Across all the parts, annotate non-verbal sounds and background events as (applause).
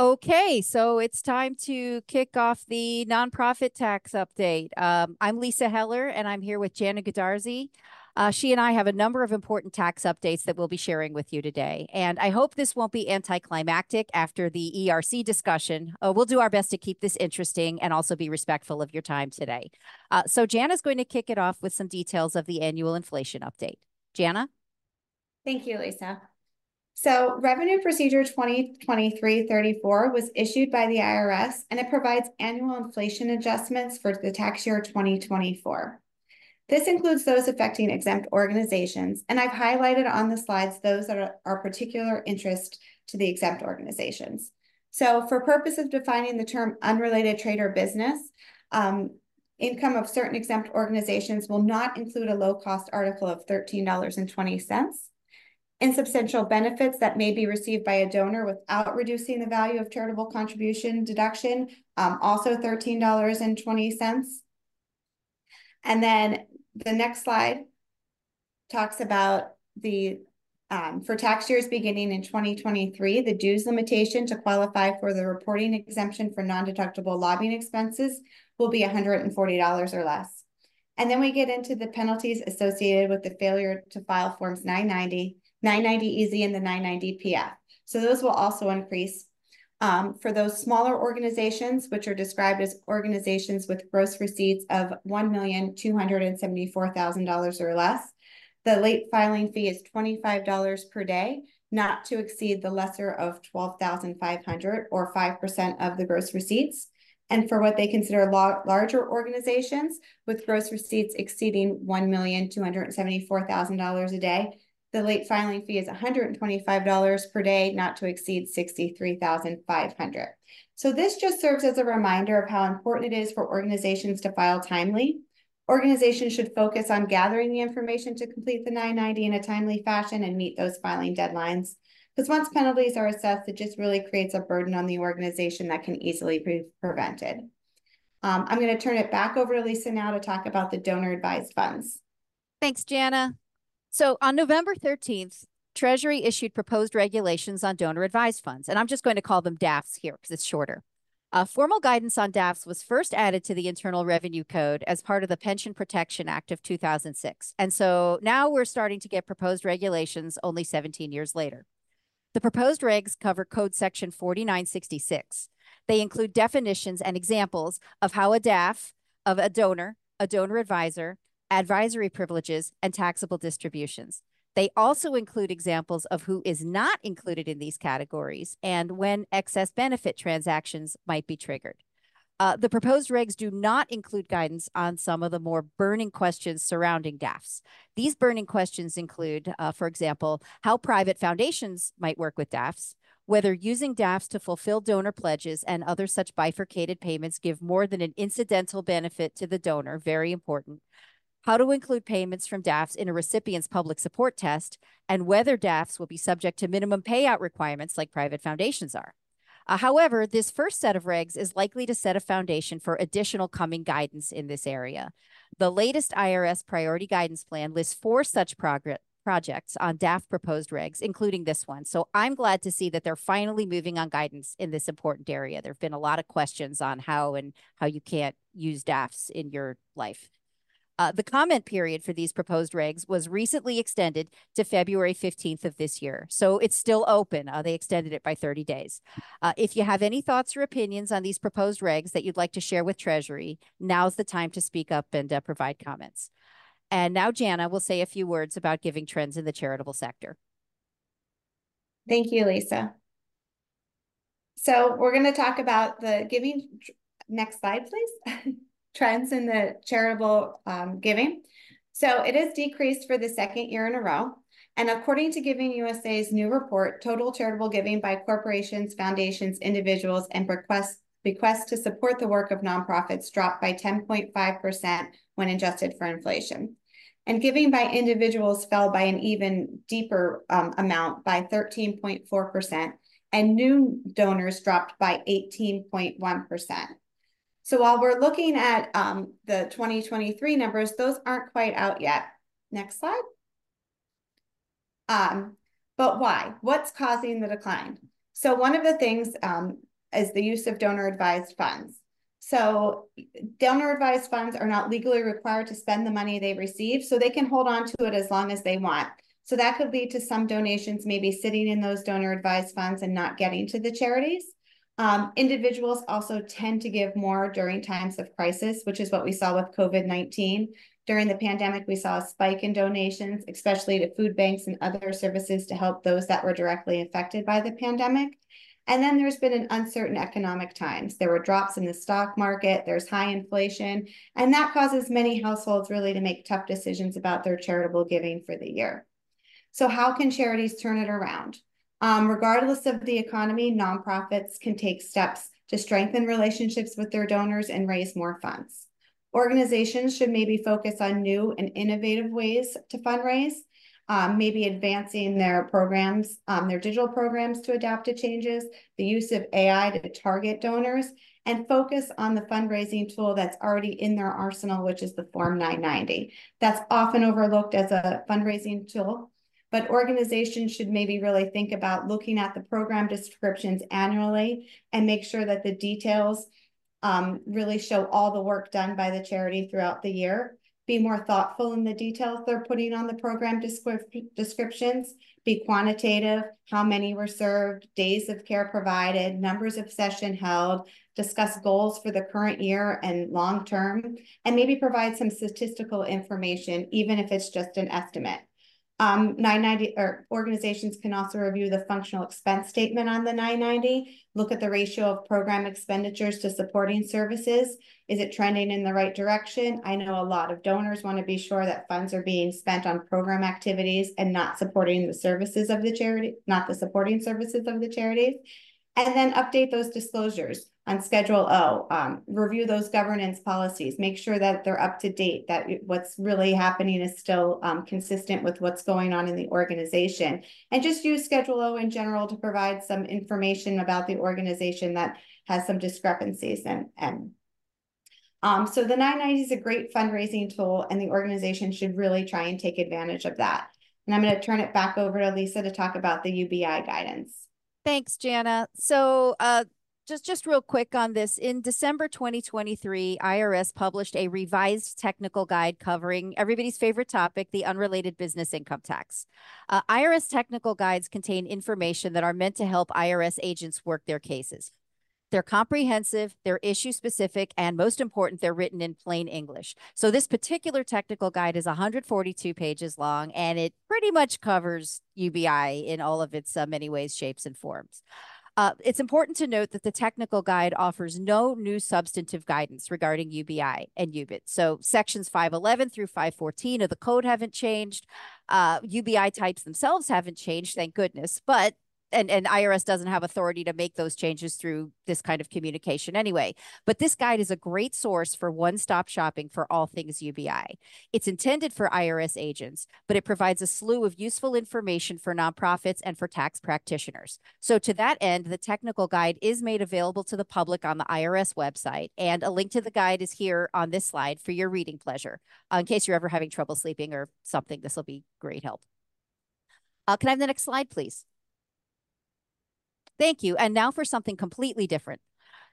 Okay, so it's time to kick off the nonprofit tax update. Um, I'm Lisa Heller, and I'm here with Janna Goudarzi. Uh, she and I have a number of important tax updates that we'll be sharing with you today. And I hope this won't be anticlimactic after the ERC discussion. Uh, we'll do our best to keep this interesting and also be respectful of your time today. Uh, so Janna's going to kick it off with some details of the annual inflation update. Janna? Thank you, Lisa. So Revenue Procedure 2023-34 was issued by the IRS and it provides annual inflation adjustments for the tax year 2024. This includes those affecting exempt organizations, and I've highlighted on the slides those that are, particular interest to the exempt organizations. So for purpose of defining the term unrelated trade or business, um, income of certain exempt organizations will not include a low-cost article of $13.20 insubstantial benefits that may be received by a donor without reducing the value of charitable contribution deduction, um, also $13.20. And then the next slide talks about the um, for tax years beginning in 2023, the dues limitation to qualify for the reporting exemption for non-deductible lobbying expenses will be $140 or less. And then we get into the penalties associated with the failure to file Forms 990 990 EZ and the 990 PF. So those will also increase. Um, for those smaller organizations, which are described as organizations with gross receipts of $1,274,000 or less, the late filing fee is $25 per day, not to exceed the lesser of 12,500 or 5% of the gross receipts. And for what they consider larger organizations with gross receipts exceeding $1,274,000 a day, the late filing fee is $125 per day, not to exceed 63,500. So this just serves as a reminder of how important it is for organizations to file timely. Organizations should focus on gathering the information to complete the 990 in a timely fashion and meet those filing deadlines. Because once penalties are assessed, it just really creates a burden on the organization that can easily be prevented. Um, I'm going to turn it back over to Lisa now to talk about the donor advised funds. Thanks, Janna. So on November 13th, Treasury issued proposed regulations on donor advised funds, and I'm just going to call them DAFs here because it's shorter. Uh, formal guidance on DAFs was first added to the Internal Revenue Code as part of the Pension Protection Act of 2006. And so now we're starting to get proposed regulations only 17 years later. The proposed regs cover Code Section 4966. They include definitions and examples of how a DAF of a donor, a donor advisor, advisory privileges, and taxable distributions. They also include examples of who is not included in these categories and when excess benefit transactions might be triggered. Uh, the proposed regs do not include guidance on some of the more burning questions surrounding DAFs. These burning questions include, uh, for example, how private foundations might work with DAFs, whether using DAFs to fulfill donor pledges and other such bifurcated payments give more than an incidental benefit to the donor, very important, how to include payments from DAFs in a recipient's public support test, and whether DAFs will be subject to minimum payout requirements like private foundations are. Uh, however, this first set of regs is likely to set a foundation for additional coming guidance in this area. The latest IRS priority guidance plan lists four such projects on DAF proposed regs, including this one. So I'm glad to see that they're finally moving on guidance in this important area. There have been a lot of questions on how and how you can't use DAFs in your life. Uh, the comment period for these proposed regs was recently extended to February 15th of this year. So it's still open. Uh, they extended it by 30 days. Uh, if you have any thoughts or opinions on these proposed regs that you'd like to share with Treasury, now's the time to speak up and uh, provide comments. And now Janna will say a few words about giving trends in the charitable sector. Thank you, Lisa. So we're going to talk about the giving. Next slide, please. (laughs) trends in the charitable um, giving. So it has decreased for the second year in a row. And according to Giving USA's new report, total charitable giving by corporations, foundations, individuals, and bequests, bequests to support the work of nonprofits dropped by 10.5% when adjusted for inflation. And giving by individuals fell by an even deeper um, amount by 13.4%, and new donors dropped by 18.1%. So while we're looking at um, the 2023 numbers, those aren't quite out yet. Next slide. Um, but why? What's causing the decline? So one of the things um, is the use of donor advised funds. So donor advised funds are not legally required to spend the money they receive, so they can hold on to it as long as they want. So that could lead to some donations maybe sitting in those donor advised funds and not getting to the charities. Um, individuals also tend to give more during times of crisis, which is what we saw with COVID 19. During the pandemic, we saw a spike in donations, especially to food banks and other services to help those that were directly affected by the pandemic. And then there's been an uncertain economic times. There were drops in the stock market, there's high inflation, and that causes many households really to make tough decisions about their charitable giving for the year. So how can charities turn it around? Um, regardless of the economy, nonprofits can take steps to strengthen relationships with their donors and raise more funds. Organizations should maybe focus on new and innovative ways to fundraise um, maybe advancing their programs, um, their digital programs to adapt to changes, the use of AI to target donors, and focus on the fundraising tool that's already in their arsenal, which is the Form 990. That's often overlooked as a fundraising tool, but organizations should maybe really think about looking at the program descriptions annually and make sure that the details um, really show all the work done by the charity throughout the year. Be more thoughtful in the details they're putting on the program descriptions, be quantitative, how many were served, days of care provided, numbers of session held, discuss goals for the current year and long term, and maybe provide some statistical information, even if it's just an estimate. Um, 990 or organizations can also review the functional expense statement on the 990, look at the ratio of program expenditures to supporting services. Is it trending in the right direction? I know a lot of donors want to be sure that funds are being spent on program activities and not supporting the services of the charity, not the supporting services of the charities. And then update those disclosures on Schedule O, um, review those governance policies, make sure that they're up to date, that what's really happening is still um, consistent with what's going on in the organization. And just use Schedule O in general to provide some information about the organization that has some discrepancies. And, and um, so the 990 is a great fundraising tool and the organization should really try and take advantage of that. And I'm going to turn it back over to Lisa to talk about the UBI guidance. Thanks, Janna. So uh, just just real quick on this in december 2023 irs published a revised technical guide covering everybody's favorite topic the unrelated business income tax uh, irs technical guides contain information that are meant to help irs agents work their cases they're comprehensive, they're issue specific, and most important, they're written in plain English. So, this particular technical guide is 142 pages long and it pretty much covers UBI in all of its uh, many ways, shapes, and forms. Uh, it's important to note that the technical guide offers no new substantive guidance regarding UBI and UBIT. So sections 511 through 514 of the code haven't changed. Uh, UBI types themselves haven't changed, thank goodness, but and, and IRS doesn't have authority to make those changes through this kind of communication anyway. But this guide is a great source for one stop shopping for all things UBI. It's intended for IRS agents, but it provides a slew of useful information for nonprofits and for tax practitioners. So, to that end, the technical guide is made available to the public on the IRS website, and a link to the guide is here on this slide for your reading pleasure. Uh, in case you're ever having trouble sleeping or something, this will be great help. Uh, can I have the next slide, please? Thank you. And now for something completely different.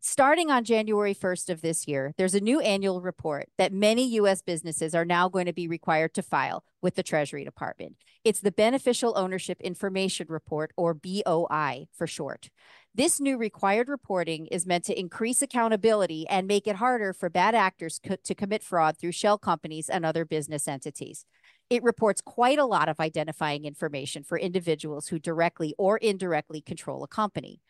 Starting on January 1st of this year, there's a new annual report that many U.S. businesses are now going to be required to file with the Treasury Department. It's the Beneficial Ownership Information Report, or BOI for short. This new required reporting is meant to increase accountability and make it harder for bad actors co to commit fraud through shell companies and other business entities. It reports quite a lot of identifying information for individuals who directly or indirectly control a company.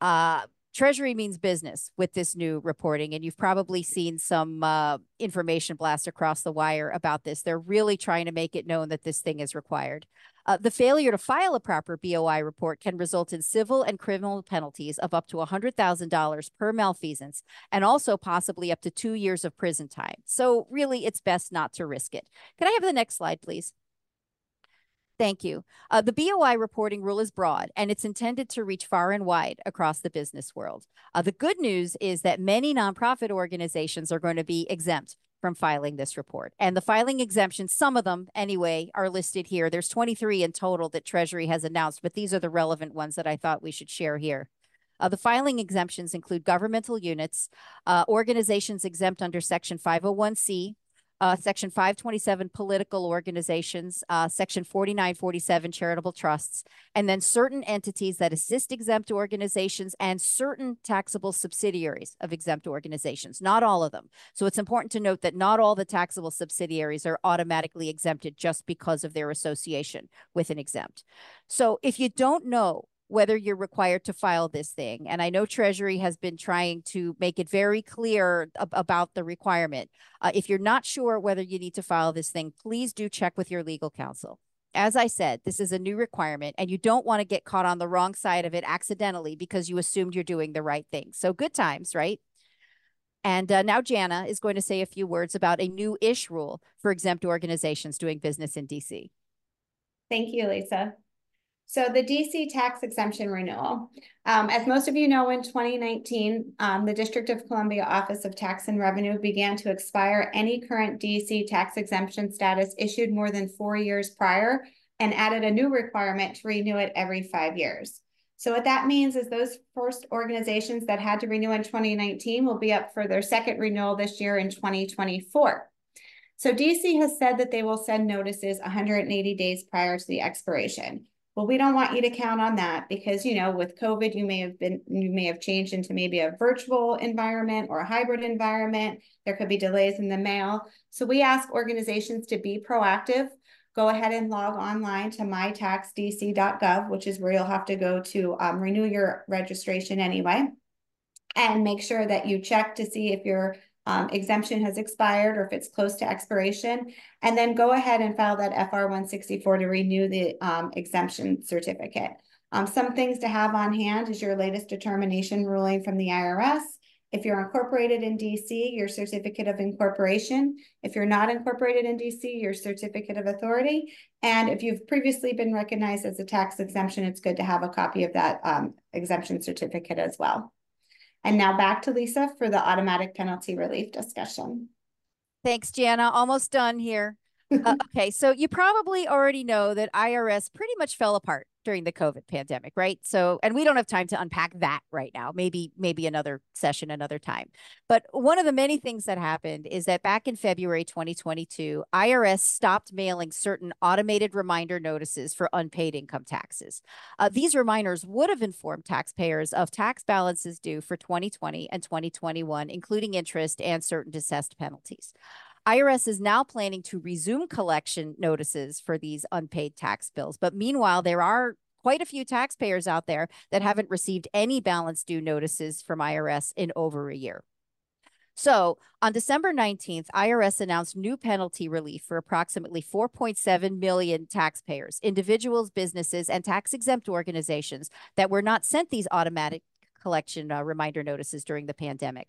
Uh, Treasury means business with this new reporting, and you've probably seen some uh, information blast across the wire about this. They're really trying to make it known that this thing is required. Uh, the failure to file a proper BOI report can result in civil and criminal penalties of up to $100,000 per malfeasance and also possibly up to two years of prison time. So, really, it's best not to risk it. Can I have the next slide, please? Thank you. Uh, the BOI reporting rule is broad and it's intended to reach far and wide across the business world. Uh, the good news is that many nonprofit organizations are going to be exempt from filing this report. And the filing exemptions, some of them anyway, are listed here. There's 23 in total that Treasury has announced, but these are the relevant ones that I thought we should share here. Uh, the filing exemptions include governmental units, uh, organizations exempt under Section 501C, uh, Section 527 political organizations, uh, Section 4947 charitable trusts, and then certain entities that assist exempt organizations and certain taxable subsidiaries of exempt organizations, not all of them. So it's important to note that not all the taxable subsidiaries are automatically exempted just because of their association with an exempt. So if you don't know whether you're required to file this thing. And I know Treasury has been trying to make it very clear ab- about the requirement. Uh, if you're not sure whether you need to file this thing, please do check with your legal counsel. As I said, this is a new requirement, and you don't want to get caught on the wrong side of it accidentally because you assumed you're doing the right thing. So, good times, right? And uh, now Janna is going to say a few words about a new ish rule for exempt organizations doing business in DC. Thank you, Lisa. So the DC tax exemption renewal. Um, as most of you know, in 2019, um, the District of Columbia Office of Tax and Revenue began to expire any current DC tax exemption status issued more than four years prior and added a new requirement to renew it every five years. So what that means is those first organizations that had to renew in 2019 will be up for their second renewal this year in 2024. So DC has said that they will send notices 180 days prior to the expiration. Well, we don't want you to count on that because, you know, with COVID, you may have been, you may have changed into maybe a virtual environment or a hybrid environment. There could be delays in the mail. So we ask organizations to be proactive. Go ahead and log online to mytaxdc.gov, which is where you'll have to go to um, renew your registration anyway. And make sure that you check to see if your um, exemption has expired or if it's close to expiration, and then go ahead and file that FR 164 to renew the um, exemption certificate. Um, some things to have on hand is your latest determination ruling from the IRS. If you're incorporated in DC, your certificate of incorporation. If you're not incorporated in DC, your certificate of authority. And if you've previously been recognized as a tax exemption, it's good to have a copy of that um, exemption certificate as well. And now back to Lisa for the automatic penalty relief discussion. Thanks, Janna. Almost done here. Uh, (laughs) okay, so you probably already know that IRS pretty much fell apart during the COVID pandemic, right? So, and we don't have time to unpack that right now. Maybe, maybe another session, another time. But one of the many things that happened is that back in February 2022, IRS stopped mailing certain automated reminder notices for unpaid income taxes. Uh, these reminders would have informed taxpayers of tax balances due for 2020 and 2021, including interest and certain assessed penalties. IRS is now planning to resume collection notices for these unpaid tax bills. But meanwhile, there are quite a few taxpayers out there that haven't received any balance due notices from IRS in over a year. So on December 19th, IRS announced new penalty relief for approximately 4.7 million taxpayers, individuals, businesses, and tax exempt organizations that were not sent these automatic collection uh, reminder notices during the pandemic.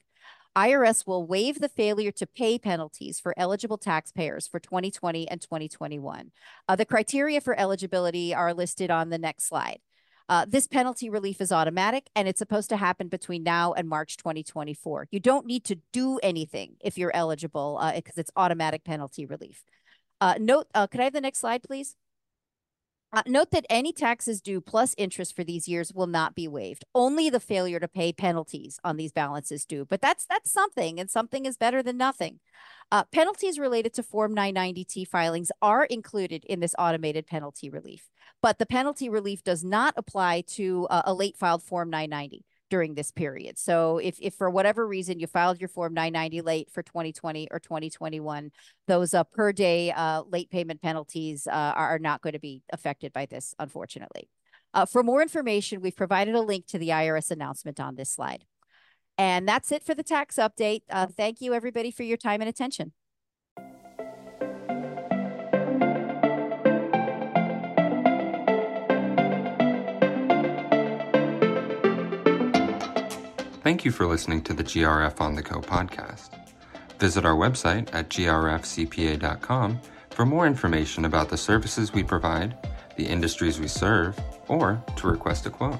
IRS will waive the failure to pay penalties for eligible taxpayers for 2020 and 2021. Uh, the criteria for eligibility are listed on the next slide. Uh, this penalty relief is automatic and it's supposed to happen between now and March 2024. You don't need to do anything if you're eligible because uh, it's automatic penalty relief. Uh, note, uh, could I have the next slide, please? Uh, note that any taxes due plus interest for these years will not be waived. Only the failure to pay penalties on these balances due. But that's that's something, and something is better than nothing. Uh, penalties related to Form 990T filings are included in this automated penalty relief, but the penalty relief does not apply to uh, a late filed Form 990 during this period. So if, if for whatever reason you filed your Form 990 late for 2020 or 2021, those uh, per day uh, late payment penalties uh, are not going to be affected by this, unfortunately. Uh, for more information, we've provided a link to the IRS announcement on this slide. And that's it for the tax update. Uh, thank you, everybody, for your time and attention. Thank you for listening to the GRF on the Go podcast. Visit our website at grfcpa.com for more information about the services we provide, the industries we serve, or to request a quote.